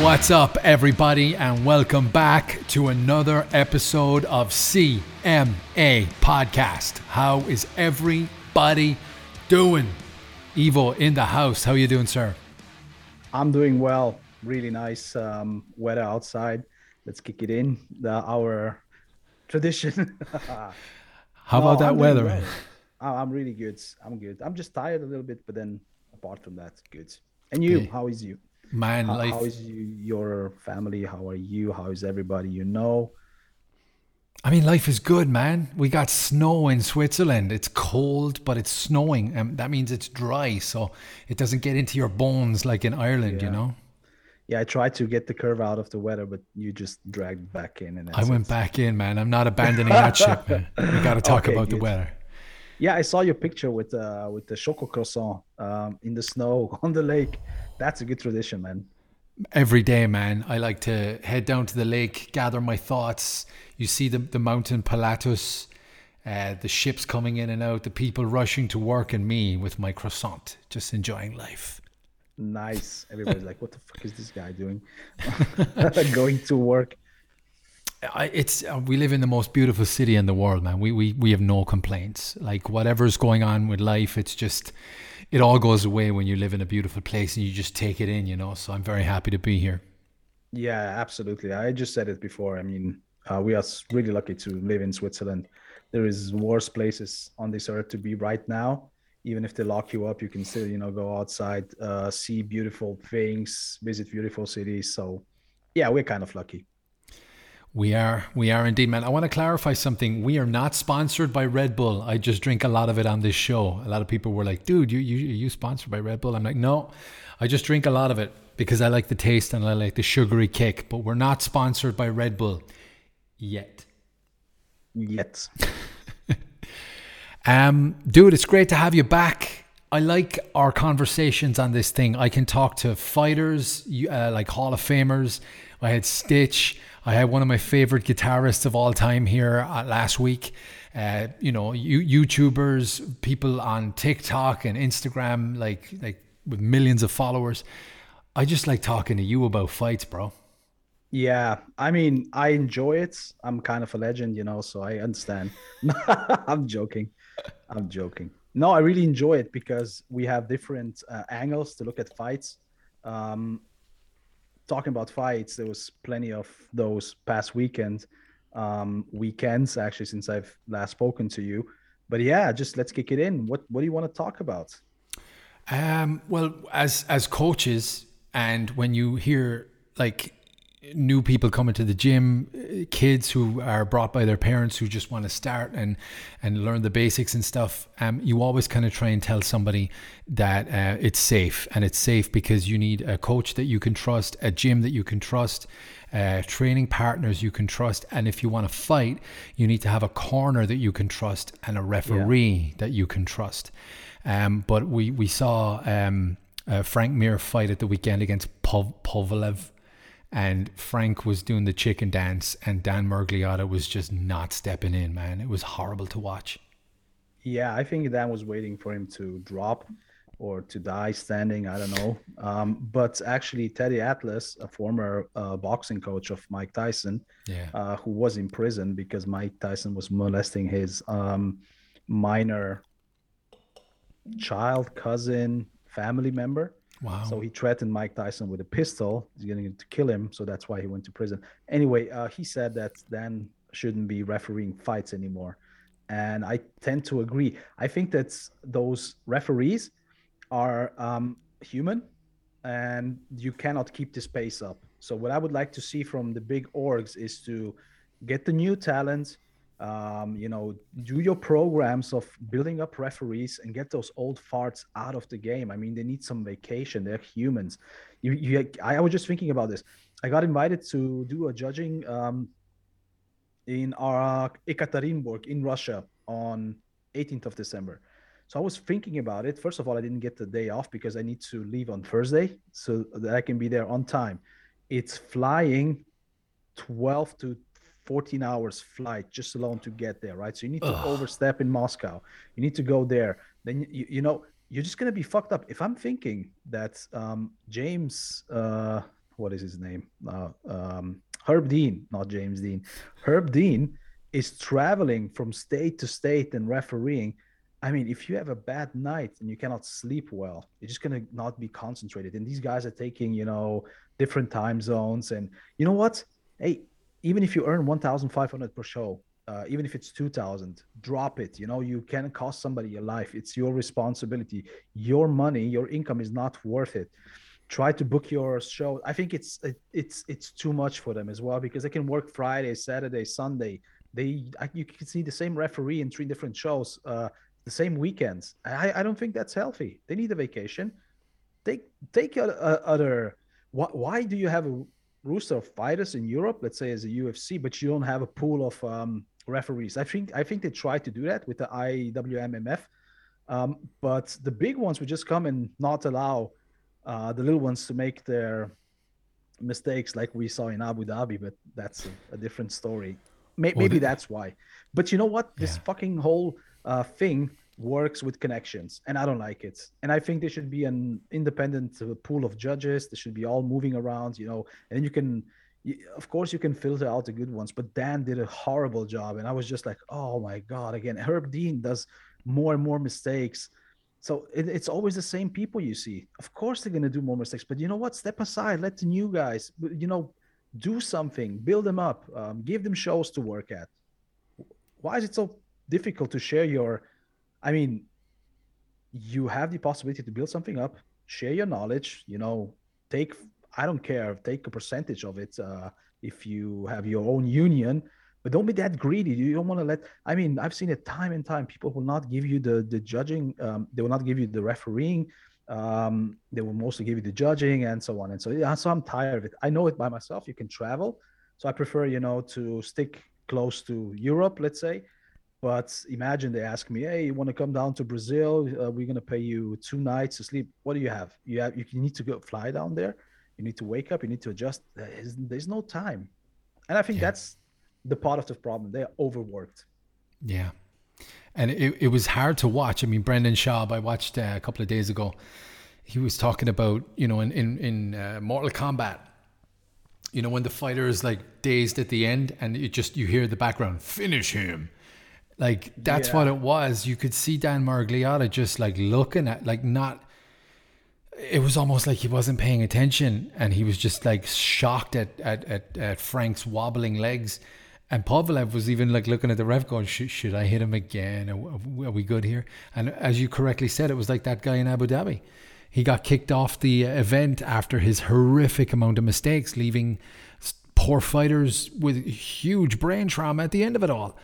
What's up, everybody, and welcome back to another episode of CMA Podcast. How is everybody doing? Evo in the house. How are you doing, sir? I'm doing well. Really nice um, weather outside. Let's kick it in. The, our tradition. How no, about that I'm weather? Well. I'm really good. I'm good. I'm just tired a little bit, but then apart from that, good. And you? How is you? Man, how, life. how is you, your family? How are you? How is everybody you know? I mean, life is good, man. We got snow in Switzerland. It's cold, but it's snowing, and that means it's dry, so it doesn't get into your bones like in Ireland, yeah. you know. Yeah, I tried to get the curve out of the weather, but you just dragged back in. And I went back in, man. I'm not abandoning that ship. Man. We got to talk okay, about good. the weather. Yeah, I saw your picture with uh, with the choco croissant um, in the snow on the lake. That's a good tradition, man. Every day, man. I like to head down to the lake, gather my thoughts. You see the the mountain Pilatus, uh, the ships coming in and out, the people rushing to work, and me with my croissant, just enjoying life. Nice. Everybody's like, "What the fuck is this guy doing? Going to work." I, it's uh, we live in the most beautiful city in the world, man. We we we have no complaints. Like whatever's going on with life, it's just it all goes away when you live in a beautiful place and you just take it in, you know. So I'm very happy to be here. Yeah, absolutely. I just said it before. I mean, uh, we are really lucky to live in Switzerland. There is worse places on this earth to be right now. Even if they lock you up, you can still, you know, go outside, uh, see beautiful things, visit beautiful cities. So, yeah, we're kind of lucky. We are, we are indeed, man. I want to clarify something. We are not sponsored by Red Bull. I just drink a lot of it on this show. A lot of people were like, "Dude, you you you sponsored by Red Bull?" I'm like, "No, I just drink a lot of it because I like the taste and I like the sugary kick." But we're not sponsored by Red Bull yet. Yet. um, dude, it's great to have you back. I like our conversations on this thing. I can talk to fighters, uh, like Hall of Famers. I had Stitch. I had one of my favorite guitarists of all time here uh, last week. Uh, you know, you, YouTubers, people on TikTok and Instagram, like like with millions of followers. I just like talking to you about fights, bro. Yeah, I mean, I enjoy it. I'm kind of a legend, you know, so I understand. I'm joking. I'm joking. No, I really enjoy it because we have different uh, angles to look at fights. Um, talking about fights, there was plenty of those past weekend um, weekends actually since I've last spoken to you. But yeah, just let's kick it in. What what do you want to talk about? Um, well, as as coaches, and when you hear like new people coming to the gym, kids who are brought by their parents who just want to start and and learn the basics and stuff. Um, you always kind of try and tell somebody that uh, it's safe, and it's safe because you need a coach that you can trust, a gym that you can trust, uh, training partners you can trust, and if you want to fight, you need to have a corner that you can trust and a referee yeah. that you can trust. Um, but we we saw. Um, uh, Frank Mir fight at the weekend against Pov- Povalev and Frank was doing the chicken dance, and Dan Miragliotta was just not stepping in. Man, it was horrible to watch. Yeah, I think Dan was waiting for him to drop or to die standing. I don't know. Um, but actually, Teddy Atlas, a former uh, boxing coach of Mike Tyson, yeah. uh, who was in prison because Mike Tyson was molesting his um, minor child, cousin, family member. Wow. So he threatened Mike Tyson with a pistol. He's going to kill him. So that's why he went to prison. Anyway, uh, he said that Dan shouldn't be refereeing fights anymore. And I tend to agree. I think that those referees are um, human and you cannot keep this pace up. So, what I would like to see from the big orgs is to get the new talent, um, you know, do your programs of building up referees and get those old farts out of the game. I mean, they need some vacation. They're humans. You, you, I was just thinking about this. I got invited to do a judging um, in our Ekaterinburg in Russia on 18th of December. So I was thinking about it. First of all, I didn't get the day off because I need to leave on Thursday so that I can be there on time. It's flying 12 to 14 hours flight just alone to get there, right? So you need to Ugh. overstep in Moscow. You need to go there. Then you, you know you're just gonna be fucked up. If I'm thinking that um, James uh, what is his name? Uh, um, Herb Dean, not James Dean. Herb Dean is traveling from state to state and refereeing. I mean, if you have a bad night and you cannot sleep well, you're just gonna not be concentrated. And these guys are taking, you know, different time zones. And you know what? Hey, even if you earn 1,500 per show, uh, even if it's 2000 drop it. You know you can cost somebody your life. It's your responsibility. Your money your income is not worth it. Try to book your show. I think it's it's it's too much for them as well because they can work friday saturday sunday. They you can see the same referee in three different shows uh, the same weekends. I, I don't think that's healthy. They need a vacation. Take take other why, why do you have a roster of fighters in europe let's say as a ufc but you don't have a pool of um, referees. I think I think they tried to do that with the IMMAF, um, but the big ones would just come and not allow uh, the little ones to make their mistakes like we saw in Abu Dhabi. But that's a, a different story. May- well, maybe the... that's why. But you know what? This yeah. fucking whole uh, thing works with connections, and I don't like it. And I think there should be an independent pool of judges. They should be all moving around, you know, and you can of course you can filter out the good ones but dan did a horrible job and i was just like oh my god again. Herb dean does more and more mistakes. So it, it's always the same people you see. Of course they're going to do more mistakes but you know what? Step aside let the new guys you know do something build them up um, give them shows to work at. Why is it so difficult to share your i mean you have the possibility to build something up share your knowledge you know take I don't care. Take a percentage of it uh, if you have your own union, but don't be that greedy. You don't want to let. I mean, I've seen it time and time. People will not give you the the judging. Um, they will not give you the refereeing. Um, they will mostly give you the judging and so on and so. Yeah, so I'm tired of it. I know it by myself. You can travel, so I prefer you know to stick close to Europe, let's say. But imagine they ask me, "Hey, you want to come down to Brazil? Uh, we're gonna pay you two nights to sleep. What do you have? You have you need to go fly down there." you need to wake up you need to adjust there's, there's no time and i think yeah. that's the part of the problem they're overworked yeah and it, it was hard to watch i mean brendan schaub i watched uh, a couple of days ago he was talking about you know in in, in uh, mortal kombat you know when the fighter is like dazed at the end and it just you hear the background finish him like that's yeah. what it was you could see dan miragliotta just like looking at like not it was almost like he wasn't paying attention and he was just like shocked at, at, at, at Frank's wobbling legs. And Povalev was even like looking at the ref going, should, should I hit him again? Are, are, we good here? And as you correctly said, it was like that guy in Abu Dhabi. He got kicked off the event after his horrific amount of mistakes, leaving poor fighters with huge brain trauma at the end of it all.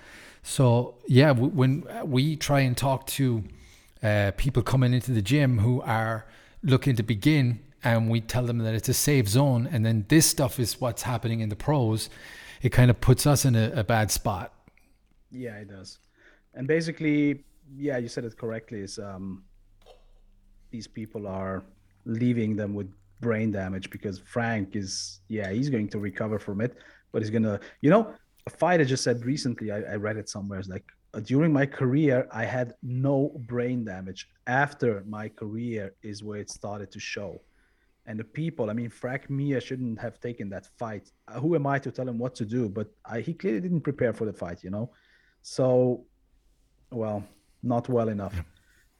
So, yeah, when we try and talk to uh, people coming into the gym who are – looking to begin and we tell them that it's a safe zone and then this stuff is what's happening in the pros it kind of puts us in a, a bad spot. Yeah it does. And basically yeah you said it correctly is um these people are leaving them with brain damage because frank is yeah he's going to recover from it but he's gonna you know a fighter just said recently i, I read it somewhere it's like during my career, I had no brain damage. After my career is where it started to show. And the people, I mean, Frank Mir shouldn't have taken that fight. Uh, who am I to tell him what to do? But I, he clearly didn't prepare for the fight, you know? So, well, not well enough.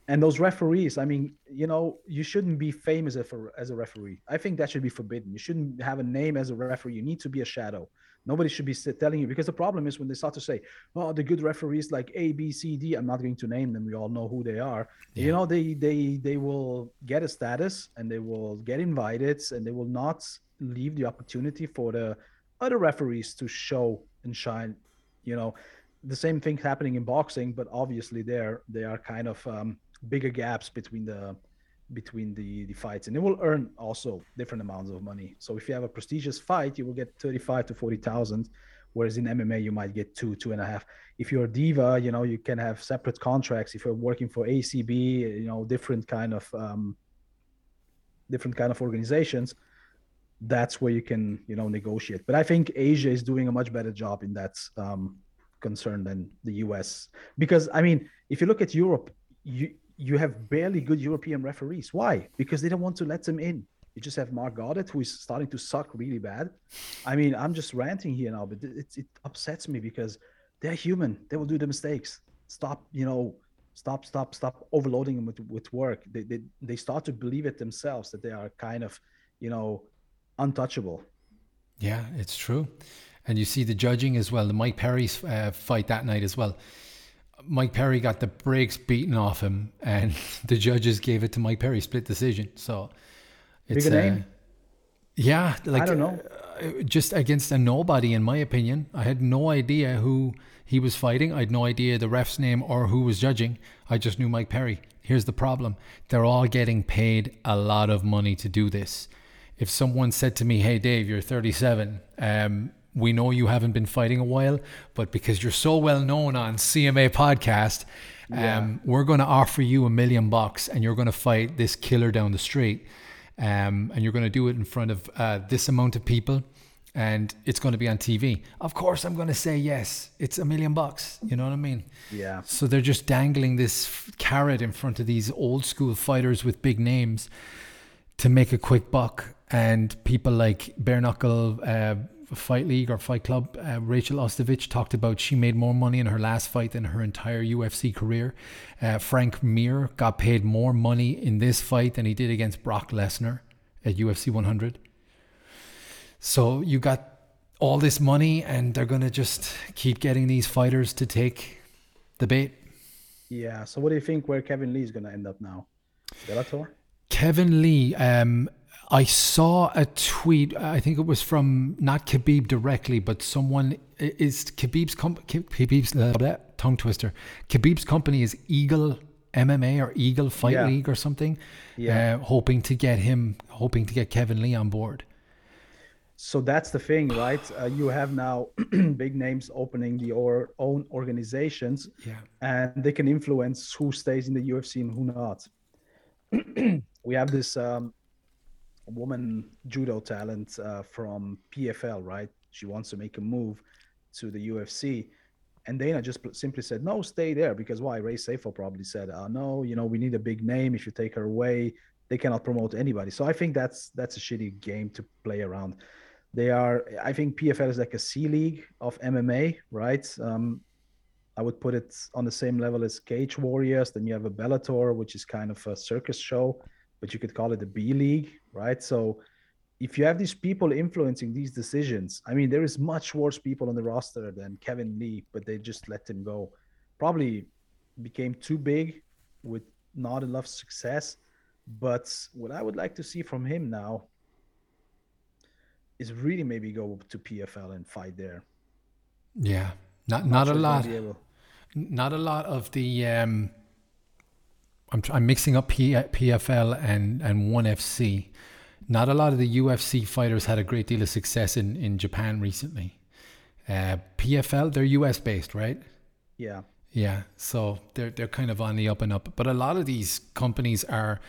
And those referees, I mean, you know, you shouldn't be famous as a, as a referee. I think that should be forbidden. You shouldn't have a name as a referee. You need to be a shadow. Nobody should be telling you because the problem is when they start to say, "Oh, the good referees like A, B, C, D." I'm not going to name them. We all know who they are. Yeah. You know, they they they will get a status and they will get invited and they will not leave the opportunity for the other referees to show and shine. You know, the same thing happening in boxing, but obviously there they are kind of um, bigger gaps between the between the the fights and it will earn also different amounts of money. So if you have a prestigious fight you will get 35 to 40 thousand whereas in mma you might get two two and a half. If you're a diva you know you can have separate contracts. If you're working for acb you know different kind of um, different kind of organizations that's where you can you know negotiate. But i think asia is doing a much better job in that um, concern than the us because i mean if you look at europe you you have barely good European referees. Why? Because they don't want to let them in. You just have Marc Goddard, who is starting to suck really bad. I mean, I'm just ranting here now, but it, it upsets me because they're human. They will do the mistakes. Stop, you know, stop, stop, stop overloading them with, with work. They, they, they start to believe it themselves that they are kind of, you know, untouchable. Yeah, it's true. And you see the judging as well, the Mike Perry uh, fight that night as well. Mike Perry got the brakes beaten off him, and the judges gave it to Mike Perry, split decision. So it's Big a name. Yeah, like I don't know, uh, just against a nobody, in my opinion. I had no idea who he was fighting. I had no idea the ref's name or who was judging. I just knew Mike Perry. Here's the problem: they're all getting paid a lot of money to do this. If someone said to me, "Hey, Dave, you're 37," um, we know you haven't been fighting a while, but because you're so well known on CMA podcast, yeah. um, we're going to offer you a million bucks and you're going to fight this killer down the street. Um, and you're going to do it in front of uh, this amount of people and it's going to be on TV. Of course, I'm going to say yes. It's a million bucks. You know what I mean? Yeah. So they're just dangling this carrot in front of these old school fighters with big names to make a quick buck. And people like Bare Knuckle, uh, Fight League or Fight Club, uh, Rachel Ostovich talked about she made more money in her last fight than her entire UFC career. Uh, Frank Mir got paid more money in this fight than he did against Brock Lesnar at UFC 100. So you got all this money, and they're going to just keep getting these fighters to take the bait. Yeah. So what do you think where Kevin Lee is going to end up now? Bellator? Kevin Lee, um, I saw a tweet. I think it was from not Khabib directly, but someone is Khabib's com- Khabib's uh, tongue twister. Khabib's company is Eagle MMA or Eagle Fight yeah. League or something. Yeah, uh, hoping to get him, hoping to get Kevin Lee on board. So that's the thing, right? Uh, you have now big names opening the or own organizations, yeah, and they can influence who stays in the UFC and who not. we have this um, woman judo talent uh, from PFL, right? She wants to make a move to the UFC. And Dana just simply said, no, stay there. Because why? Ray Sefo probably said, uh, no, you know, we need a big name. If you take her away, they cannot promote anybody. So I think that's that's a shitty game to play around. They are, I think PFL is like a C league of MMA, right? Um, I would put it on the same level as Cage Warriors. Then you have a Bellator, which is kind of a circus show but you could call it the B League, right? So if you have these people influencing these decisions, I mean, there is much worse people on the roster than Kevin Lee, but they just let him go. Probably became too big with not enough success. But what I would like to see from him now is really maybe go to PFL and fight there. Yeah, not not, not a lot. Not a lot of the um, I'm, I'm mixing up P, PFL and, and ONE FC. Not a lot of the UFC fighters had a great deal of success in, in Japan recently. Uh, PFL, they're US based, right? Yeah. Yeah. So they're, they're kind of on the up and up. But a lot of these companies are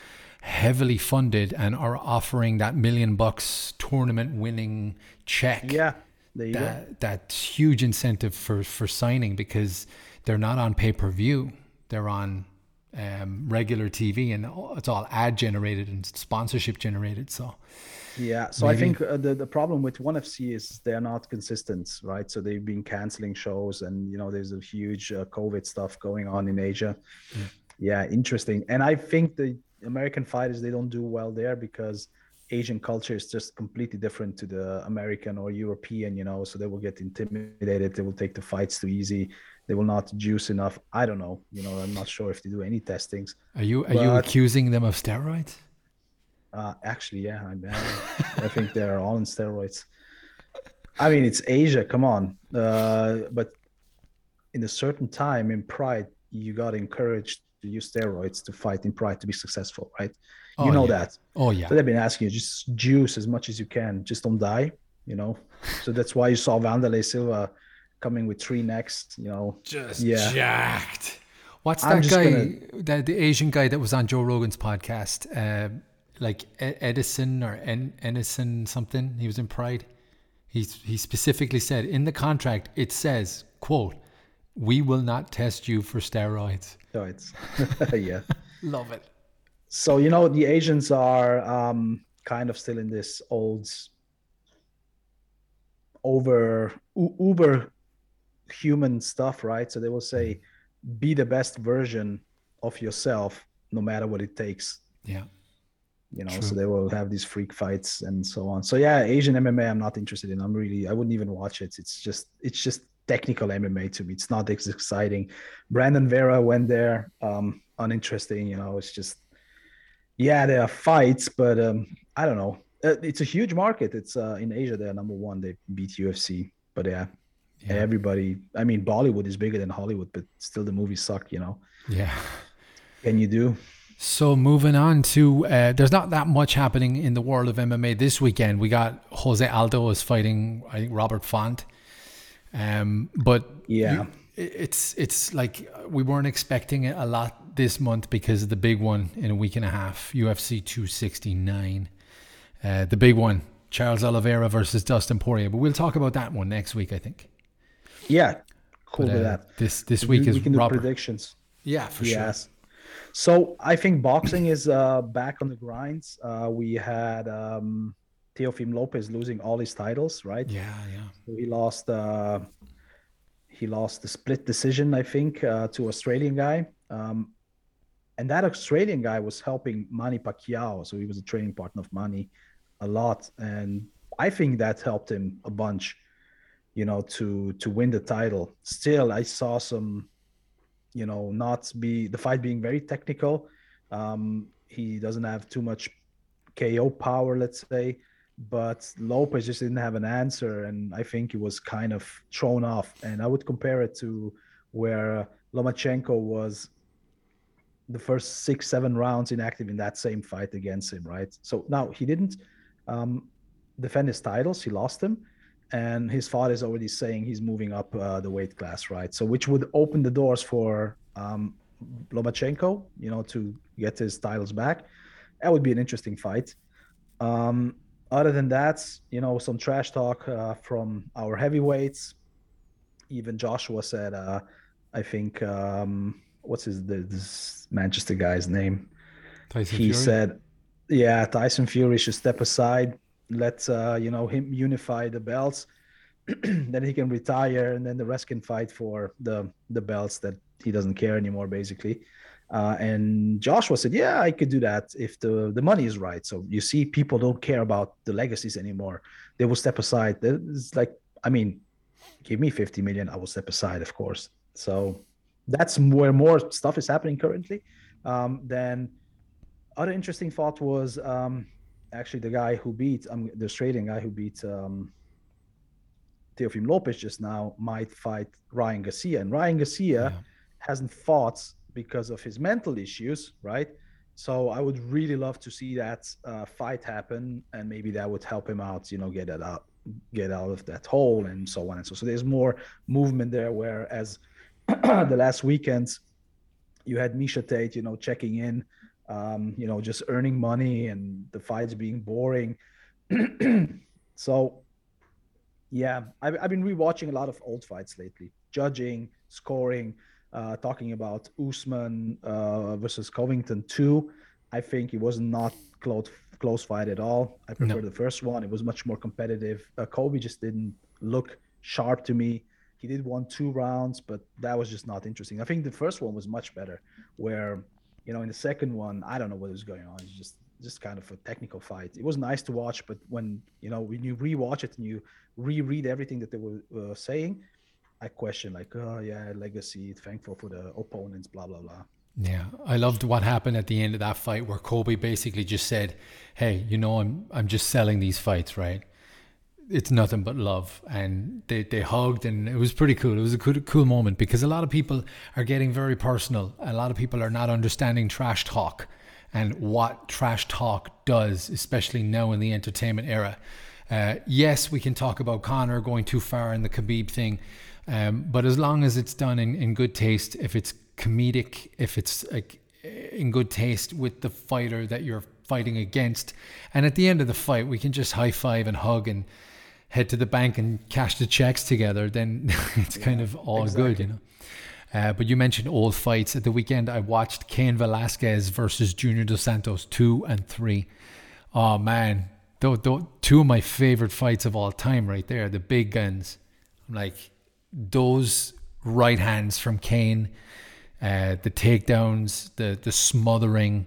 heavily funded and are offering that million bucks tournament winning check. Yeah. There you that, go. That's huge incentive for, for signing because they're not on pay per view. They're on um, regular TV, and it's all ad generated and sponsorship generated. So, yeah. So maybe. I think uh, the the problem with ONE FC is they're not consistent, right? So they've been canceling shows, and you know there's a huge uh, COVID stuff going on in Asia. Yeah. yeah, interesting. And I think the American fighters they don't do well there because Asian culture is just completely different to the American or European, you know. So they will get intimidated. They will take the fights too easy they will not juice enough. I don't know. You know, I'm not sure if they do any testings. Are you are but, you accusing them of steroids? Uh, actually, yeah, I, I think they're all on steroids. I mean, it's Asia. Come on, uh, but in a certain time in Pride, you got encouraged to use steroids to fight in Pride to be successful, right? You oh, know yeah. that. Oh yeah. So they've been asking you just juice as much as you can, just don't die. You know. so that's why you saw Wanderlei Silva coming with three next, you know. Just yeah. jacked. What's that guy, gonna... the, the Asian guy that was on Joe Rogan's podcast? Uh, like Edison or en- Edison something. He was in Pride. He, he specifically said in the contract, it says, quote, we will not test you for steroids. Steroids. yeah. Love it. So, you know, the Asians are um, kind of still in this old over uber human stuff, right? So they will say, be the best version of yourself, no matter what it takes. Yeah. You know, True. so they will have these freak fights and so on. So yeah, Asian MMA, I'm not interested in. I'm really, I wouldn't even watch it. It's just, it's just technical MMA to me. It's not as exciting. Brandon Vera went there, um, uninteresting. You know, it's just, yeah, there are fights, but um, I don't know. Uh, it's a huge market. It's uh, in Asia. They're number one. They beat UFC, but yeah, yeah. everybody. I mean, Bollywood is bigger than Hollywood, but still the movies suck. You know. Yeah. Can you do? So moving on to, uh, there's not that much happening in the world of MMA this weekend. We got Jose Aldo is fighting, I think Robert Font. Um, but yeah, you, it's it's like we weren't expecting it a lot this month because of the big one in a week and a half, UFC 269. Uh, the big one, Charles Oliveira versus Dustin Poirier. But we'll talk about that one next week, I think. Yeah, cool but, uh, with that. This this week we, is we can do predictions. Yeah, for yes. sure. So I think boxing is uh, back on the grinds. Uh, we had um, Teofimo Lopez losing all his titles, right? Yeah, yeah. So he lost. Uh, he lost the split decision, I think, uh, to Australian guy. Um, and that Australian guy was helping Manny Pacquiao, so he was a training partner of Manny a lot, and I think that helped him a bunch you know, to to win the title. Still, I saw some, you know, not be the fight being very technical. Um, he doesn't have too much KO power, let's say, but Lopez just didn't have an answer, and I think he was kind of thrown off. And I would compare it to where Lomachenko was the first six, seven rounds inactive in that same fight against him, right? So now he didn't um, defend his titles; he lost them and his father is already saying he's moving up uh, the weight class, right? So which would open the doors for um, Lomachenko, you know, to get his titles back. That would be an interesting fight. Um, other than that, you know, some trash talk uh, from our heavyweights. Even Joshua said, uh, I think, um, what's his this Manchester guy's name? Tyson he Fury? said, yeah, Tyson Fury should step aside let uh, you know him unify the belts then he can retire and then the rest can fight for the the belts that he doesn't care anymore basically. Uh, and joshua said yeah i could do that if the the money is right. So you see people don't care about the legacies anymore. They will step aside. It's like i mean give me 50 million i will step aside of course. So that's where more stuff is happening currently. Um, then other interesting thought was um, actually the guy who beat um, the Australian guy who beat um, Teofimo Lopez just now might fight Ryan Garcia, and Ryan Garcia yeah. hasn't fought because of his mental issues, right? So I would really love to see that uh, fight happen, and maybe that would help him out, you know, get it out, get out of that hole, and so on and so. So there's more movement there. Whereas the last weekend, you had Miesha Tate, you know, checking in um, you know, just earning money and the fights being boring. so, yeah, I've, I've been rewatching a lot of old fights lately, judging, scoring, uh, talking about Usman uh, versus Covington 2. I think it was not close close fight at all. I prefer no. the first one. It was much more competitive. Uh, Colby just didn't look sharp to me. He did one two rounds, but that was just not interesting. I think the first one was much better, where you know, in the second one, I don't know what was going on. It's just just kind of a technical fight. It was nice to watch, but when you know when you rewatch it and you reread everything that they were uh, saying, I question like, oh yeah, legacy, thankful for the opponents, blah blah blah. Yeah, I loved what happened at the end of that fight where Colby basically just said, "Hey, you know, I'm I'm just selling these fights, right? It's nothing but love and they, they hugged and it was pretty cool. It was a cool, cool moment because a lot of people are getting very personal. A lot of people are not understanding trash talk and what trash talk does especially now in the entertainment era. Uh, yes we can talk about Conor going too far in the Khabib thing um, but as long as it's done in, in good taste if it's comedic if it's like in good taste with the fighter that you're fighting against and at the end of the fight we can just high five and hug and head to the bank and cash the checks together, then it's yeah, kind of all exactly. good, you know. Uh, but you mentioned old fights. At the weekend, I watched Cain Velasquez versus Junior Dos Santos 2 and 3 Oh man, th- th- two of my favorite fights of all time, right there, the big guns. I'm like those right hands from Cain, uh, the takedowns, the the smothering,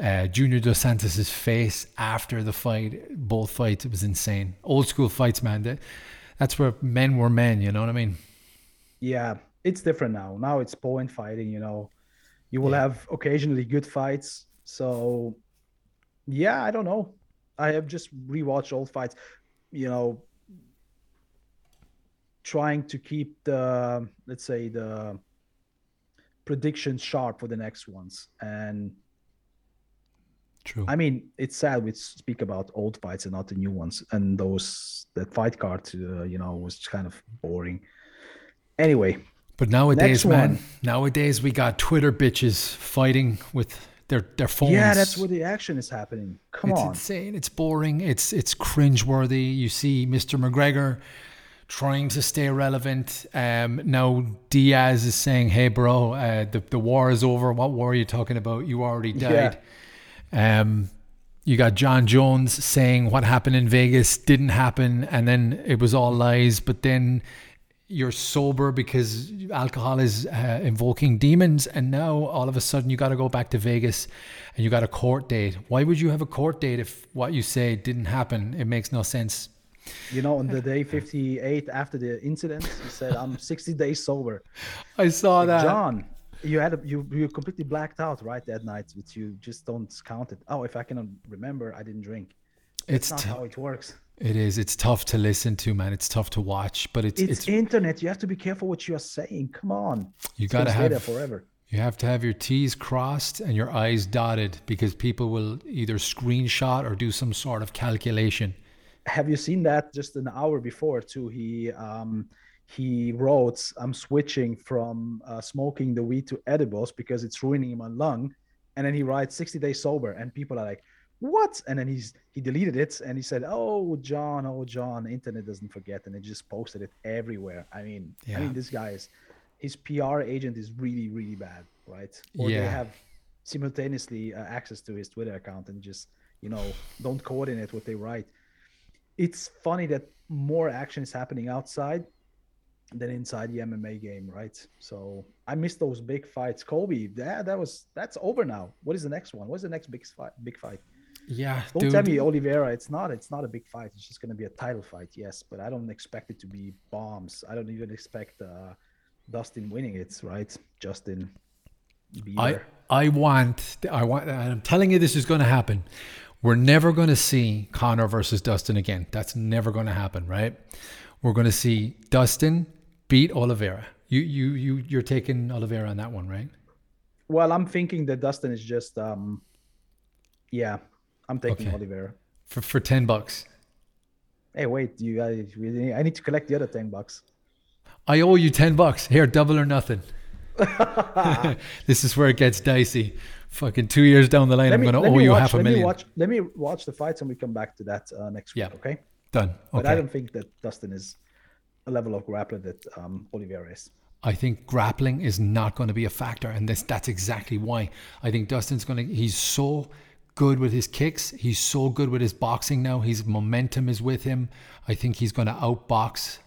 uh, Junior Dos Santos's face after the fight, both fights, it was insane. Old school fights, man. That, that's where men were men. You know what I mean? Yeah, it's different now. Now it's point fighting. You know, you will yeah. have occasionally good fights. So, yeah, I don't know. I have just rewatched old fights. You know, trying to keep the let's say the predictions sharp for the next ones and True. I mean, it's sad we speak about old fights and not the new ones. And those that fight card, uh, you know, was kind of boring. Anyway. But nowadays, man, nowadays we got Twitter bitches fighting with their their phones. Yeah, that's where the action is happening. Come it's on. It's insane. It's boring. It's it's cringeworthy. You see Mr. McGregor trying to stay relevant. Um, now Diaz is saying, "Hey, bro, uh, the the war is over. What war are you talking about? You already died." Yeah. Um, you got Jon Jones saying what happened in Vegas didn't happen, and then it was all lies. But then you're sober because alcohol is uh, invoking demons, and now all of a sudden you got to go back to Vegas and you got a court date. Why would you have a court date if what you say didn't happen? It makes no sense. You know, on the day 58 after the incident, he said, "I'm 60 days sober." I saw like, that, Jon you had a, you you completely blacked out right that night, but you just don't count it. Oh, if I can remember, I didn't drink. It's not t- how it works. It is. It's tough to listen to, man. It's tough to watch, but it's it's, it's internet. You have to be careful what you are saying. Come on, you got to have forever. You have to have your T's crossed and your I's dotted because people will either screenshot or do some sort of calculation. Have you seen that just an hour before too? He um, he wrote, I'm switching from uh, smoking the weed to edibles because it's ruining my lung. And then he writes 60 days sober. And people are like, what? And then he's he deleted it and he said, Oh, Jon, oh, Jon, internet doesn't forget. And he just posted it everywhere. I mean, yeah. I mean, this guy is, his PR agent is really, really bad, right? Or yeah. they have simultaneously uh, access to his Twitter account and just, you know, don't coordinate what they write. It's funny that more action is happening outside than inside the MMA game, right? So I miss those big fights. Colby, yeah, that was that's over now. What is the next one? What's the next big fight? Big fight. Yeah. Don't dude. tell me Oliveira. It's not. It's not a big fight. It's just going to be a title fight. Yes, but I don't expect it to be bombs. I don't even expect uh, Dustin winning it. Right, Justin. Bieber. I I want. I want. I'm telling you, this is going to happen. We're never going to see Conor versus Dustin again. That's never going to happen, right? We're going to see Dustin beat Oliveira. You you you you're taking Oliveira on that one, right? Well, I'm thinking that Dustin is just um yeah, I'm taking okay. Oliveira. For for 10 bucks. Hey, wait, you guys I need to collect the other 10 bucks. I owe you 10 bucks. Here, double or nothing. this is where it gets dicey. Fucking 2 years down the line I'm going to owe you watch, half a million. Me watch, let me watch the fights and we come back to that uh, next week, yeah. okay? Done. Okay. But I don't think that Dustin is level of grappler that um, Oliveira is. I think grappling is not going to be a factor, and this that's exactly why. I think Dustin's going to. He's so good with his kicks. He's so good with his boxing now. His momentum is with him. I think he's going to outbox.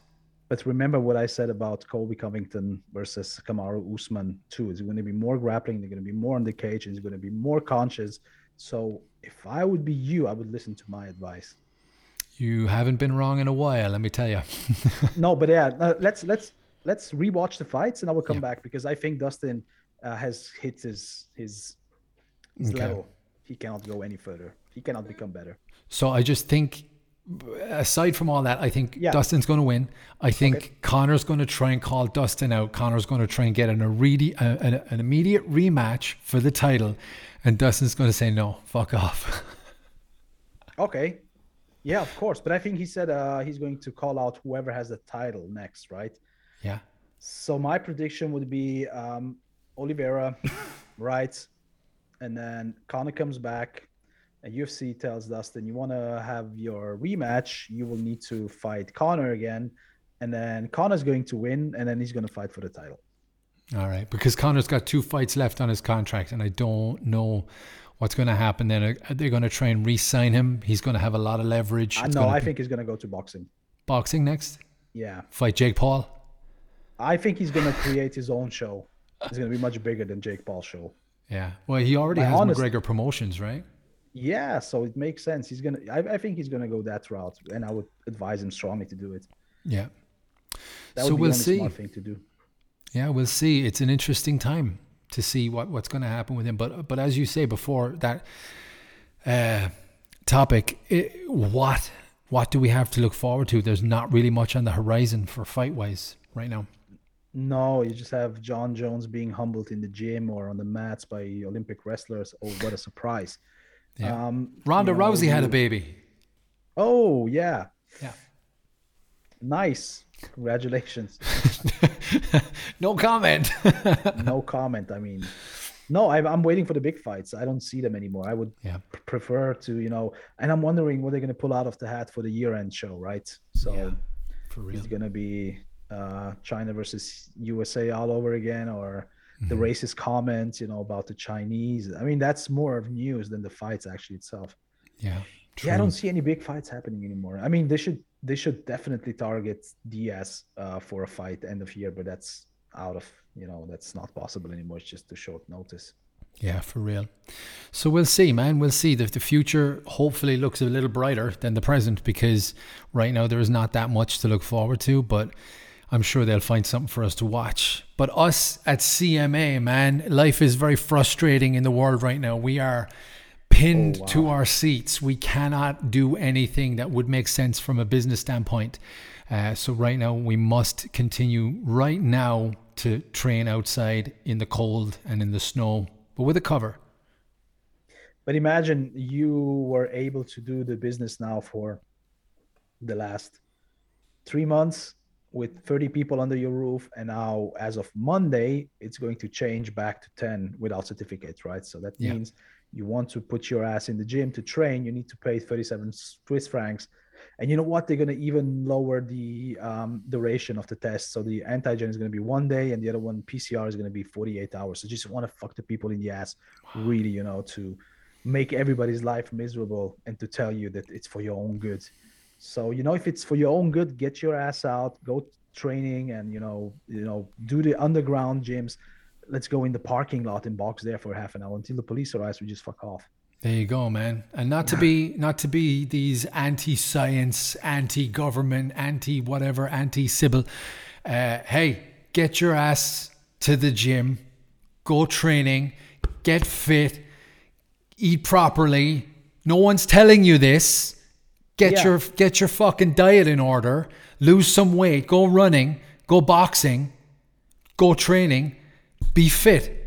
But remember what I said about Colby Covington versus Kamaru Usman too. It's going to be more grappling. They're going to be more on the cage. It's going to be more conscious. So if I would be you, I would listen to my advice. You haven't been wrong in a while, let me tell you. no, but yeah, uh, let's let's let's rewatch the fights, and I will come yeah. back because I think Dustin uh, has hit his his, his okay. level. He cannot go any further. He cannot become better. So I just think, aside from all that, I think yeah. Dustin's going to win. I think okay. Conor's going to try and call Dustin out. Conor's going to try and get an, a, an, an immediate rematch for the title, and Dustin's going to say no, fuck off. okay, yeah, of course. But I think he said uh, he's going to call out whoever has the title next, right? Yeah. So my prediction would be um, Oliveira, right? And then Conor comes back, and UFC tells Dustin, you want to have your rematch, you will need to fight Conor again. And then Conor's going to win, and then he's going to fight for the title. All right. Because Conor's got two fights left on his contract, and I don't know What's going to happen then? Uh, Are they going to try and re-sign him? He's going to have a lot of leverage. I It's I be think he's gonna go to boxing. boxing next. Yeah, Fight Jake Paul. I think he's gonna create his own show. It's gonna be much bigger than Jake Paul's show. Yeah. Well, he already My has honest- McGregor Promotions, right? Yeah, so it makes sense. He's gonna. I, I think he's gonna go that route, and I would advise him strongly to do it. Yeah. That So we'll see. smart thing to do. Yeah, we'll see. It's an interesting time to see what, what's going to happen with him. But but as you say before that uh, topic, it, what what do we have to look forward to? There's not really much on the horizon for fight wise right now. No, you just have Jon Jones being humbled in the gym or on the mats by Olympic wrestlers. Oh, what a surprise! Yeah. Um, Ronda you know, Rousey had a baby. Oh yeah, Yeah. nice. Congratulations. no comment. no comment. I mean, no, I, I'm waiting for the big fights. I don't see them anymore. I would yeah. p- prefer to, you know, and I'm wondering what they're going to pull out of the hat for the year-end show, right? So Yeah. For real. it's going to be uh, China versus USA all over again, or the Mm-hmm. racist comments, you know, about the Chinese. I mean, that's more of news than the fights actually itself. Yeah. Yeah, I don't see any big fights happening anymore. I mean, they should they should definitely target Diaz uh, for a fight end of year, but that's out of you know that's not possible anymore. It's just too short notice. Yeah, for real. So we'll see, man. We'll see. The, the future hopefully looks a little brighter than the present because right now there is not that much to look forward to, but I'm sure they'll find something for us to watch. But us at CMA, man, life is very frustrating in the world right now. We are pinned Oh, wow. to our seats. We cannot do anything that would make sense from a business standpoint. Uh, so right now we must continue right now to train outside in the cold and in the snow, but with a cover. But imagine you were able to do the business now for the last three months with 30 people under your roof, and now as of Monday, it's going to change back to 10 without certificates, right? So that Yeah. means you want to put your ass in the gym to train, you need to pay 37 Swiss francs. And you know what? They're going to even lower the um, duration of the test. So the antigen is going to be one day, and the other one, PCR, is going to be 48 hours. So just want to fuck the people in the ass, really, you know, to make everybody's life miserable and to tell you that it's for your own good. So you know, if it's for your own good, get your ass out, go training, and you know, you know, do the underground gyms. Let's go in the parking lot and box there for half an hour until the police arrives. We just fuck off. There you go, man. And not to be not to be these anti-science, anti-government, anti-whatever, anti-civil. Uh, hey, get your ass to the gym, go training, get fit, eat properly. No one's telling you this. Get Yeah. your get your fucking diet in order. Lose some weight. Go running. Go boxing. Go training. Be fit.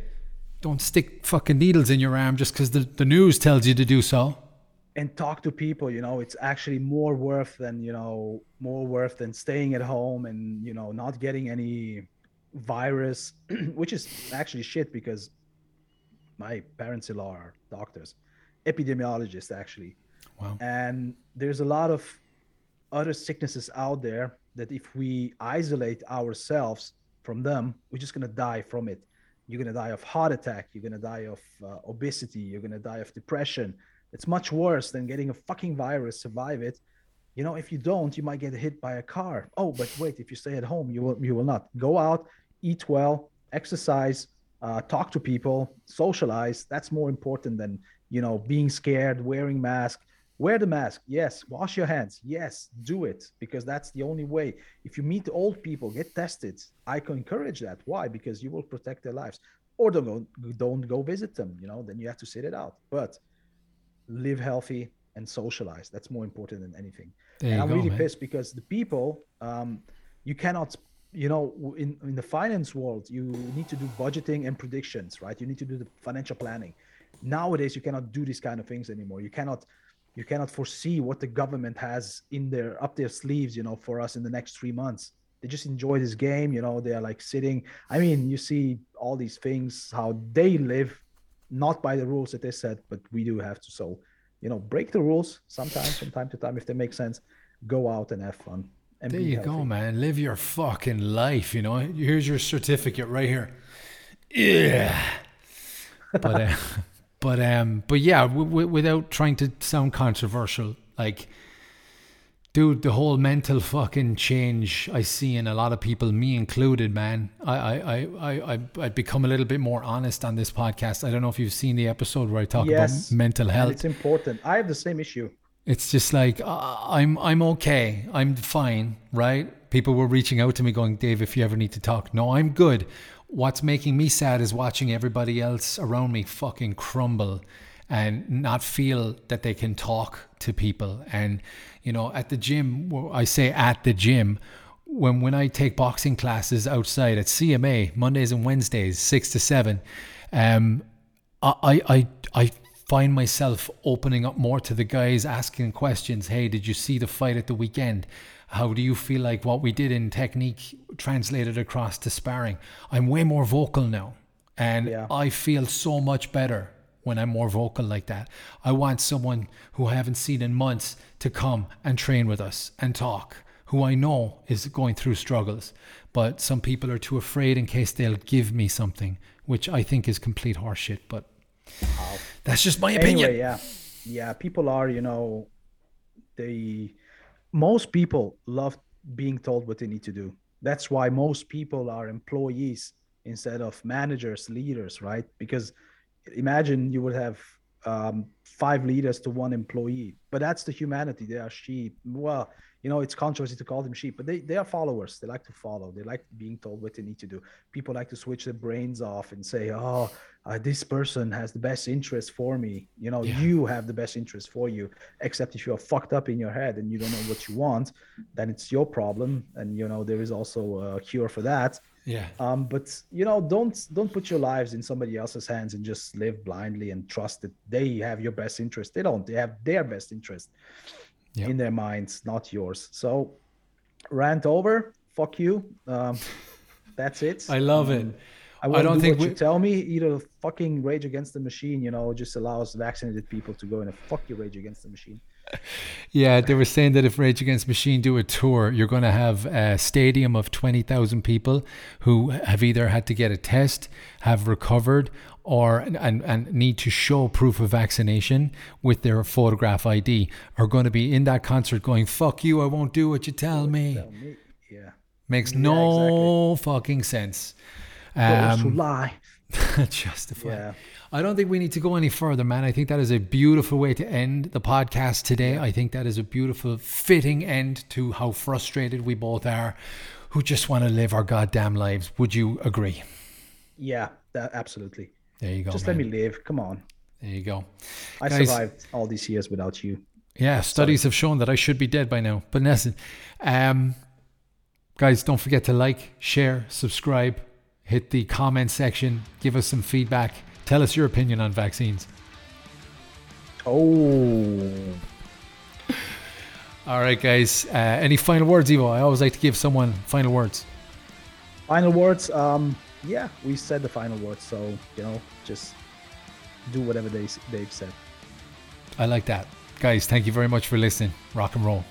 Don't stick fucking needles in your arm just because the, the news tells you to do so. and talk to people you know it's actually more worth than you know more worth than staying at home and you know not getting any virus which is actually shit because my parents-in-law are doctors epidemiologists actually Wow. and there's a lot of other sicknesses out there that if we isolate ourselves from them we're just going to die from it. You're going to die of heart attack you're going to die of uh, obesity you're going to die of depression. It's much worse than getting a fucking virus survive it. You know if you don't you might get hit by a car. Oh but wait if you stay at home you will you will not. Go out eat well exercise uh, talk to people socialize. That's more important than you know being scared wearing mask wear the mask. Yes. Wash your hands. Yes. Do it because that's the only way. If you meet old people get tested. I can encourage that. Why? Because you will protect their lives. Or don't go don't go visit them you know then you have to sit it out. But live healthy and socialize. That's more important than anything. There and i'm go, really man. pissed because the people um you cannot you know in in the finance world you need to do budgeting and predictions right? You need to do the financial planning. Nowadays you cannot do these kind of things anymore. You cannot you cannot foresee what the government has in their up their sleeves you know for us in the next three months they just enjoy this game you know they're like sitting i mean you see all these things how they live not by the rules that they set but we do have to so you know break the rules sometimes from time to time if they make sense go out and have fun and There you healthy. go, man. Live your fucking life, you know. Here's your certificate right here. Yeah. But uh, but um, but yeah, w- w- without trying to sound controversial, like dude, the whole mental fucking change I see in a lot of people, me included, man. I, I, I, I, I become a little bit more honest on this podcast. I don't know if you've seen the episode where I talk Yes, about mental health. it's important. I have the same issue. It's just like uh, I'm, I'm okay. I'm fine, right? People were reaching out to me, going, "Dave, if you ever need to talk, no, I'm good." What's making me sad is watching everybody else around me fucking crumble and not feel that they can talk to people. And you know, at the gym, I say at the gym, when when I take boxing classes outside at CMA Mondays and Wednesdays, six to seven, um, I I I find myself opening up more to the guys, asking questions. Hey, did you see the fight at the weekend? How do you feel like what we did in technique translated across to sparring? I'm way more vocal now, and Yeah. I feel so much better when I'm more vocal like that. I want someone who I haven't seen in months to come and train with us and talk, who I know is going through struggles. But some people are too afraid in case they'll give me something, which I think is complete horseshit. But that's just my opinion. Anyway, yeah, yeah. People are, you know, they. Most people love being told what they need to do. That's why most people are employees instead of managers, leaders, right? Because imagine you would have um, five leaders to one employee, but that's the humanity. They are sheep. Well, you know, it's controversy to call them sheep, but they, they are followers. They like to follow. They like being told what they need to do. People like to switch their brains off and say, oh, uh, this person has the best interest for me. You know, Yeah. you have the best interest for you, except if you're fucked up in your head and you don't know what you want, then it's your problem. And, you know, there is also a cure for that. Yeah. Um, but you know, don't don't put your lives in somebody else's hands and just live blindly and trust that they have your best interest. They don't. They have their best interest Yep. in their minds, not yours. So, rant over. Fuck you. Um, that's it. I love Um, it. I, won't don't do think what we- you tell me. Either fucking rage against the machine, you know, just allows vaccinated people to go in and fuck you rage against the machine. Yeah, they were saying that if Rage Against the Machine do a tour, you're going to have a stadium of 20,000 people who have either had to get a test, have recovered, or and, and need to show proof of vaccination with their photograph ID are going to be in that concert going, fuck you, I won't do what you tell me. Tell me. Yeah. Makes Yeah, no fucking sense. Um, lie. justified. Yeah. I don't think we need to go any further, man. I think that is a beautiful way to end the podcast today. I think that is a beautiful, fitting end to how frustrated we both are, who just want to live our goddamn lives. Would you agree? Yeah. That, absolutely. There you go. Just man. let me live. Come on. There you go. I Guys- survived all these years without you. Yeah, studies have shown that I should be dead by now. But listen, um, guys, don't forget to like, share, subscribe, hit the comment section, give us some feedback, tell us your opinion on vaccines. Oh. All right, guys. Uh, any final words, Evo? I always like to give someone final words. Final words. Um, yeah, we said the final words, so you know, just do whatever they they've said. I like that. Guys, thank you very much for listening. Rock and roll.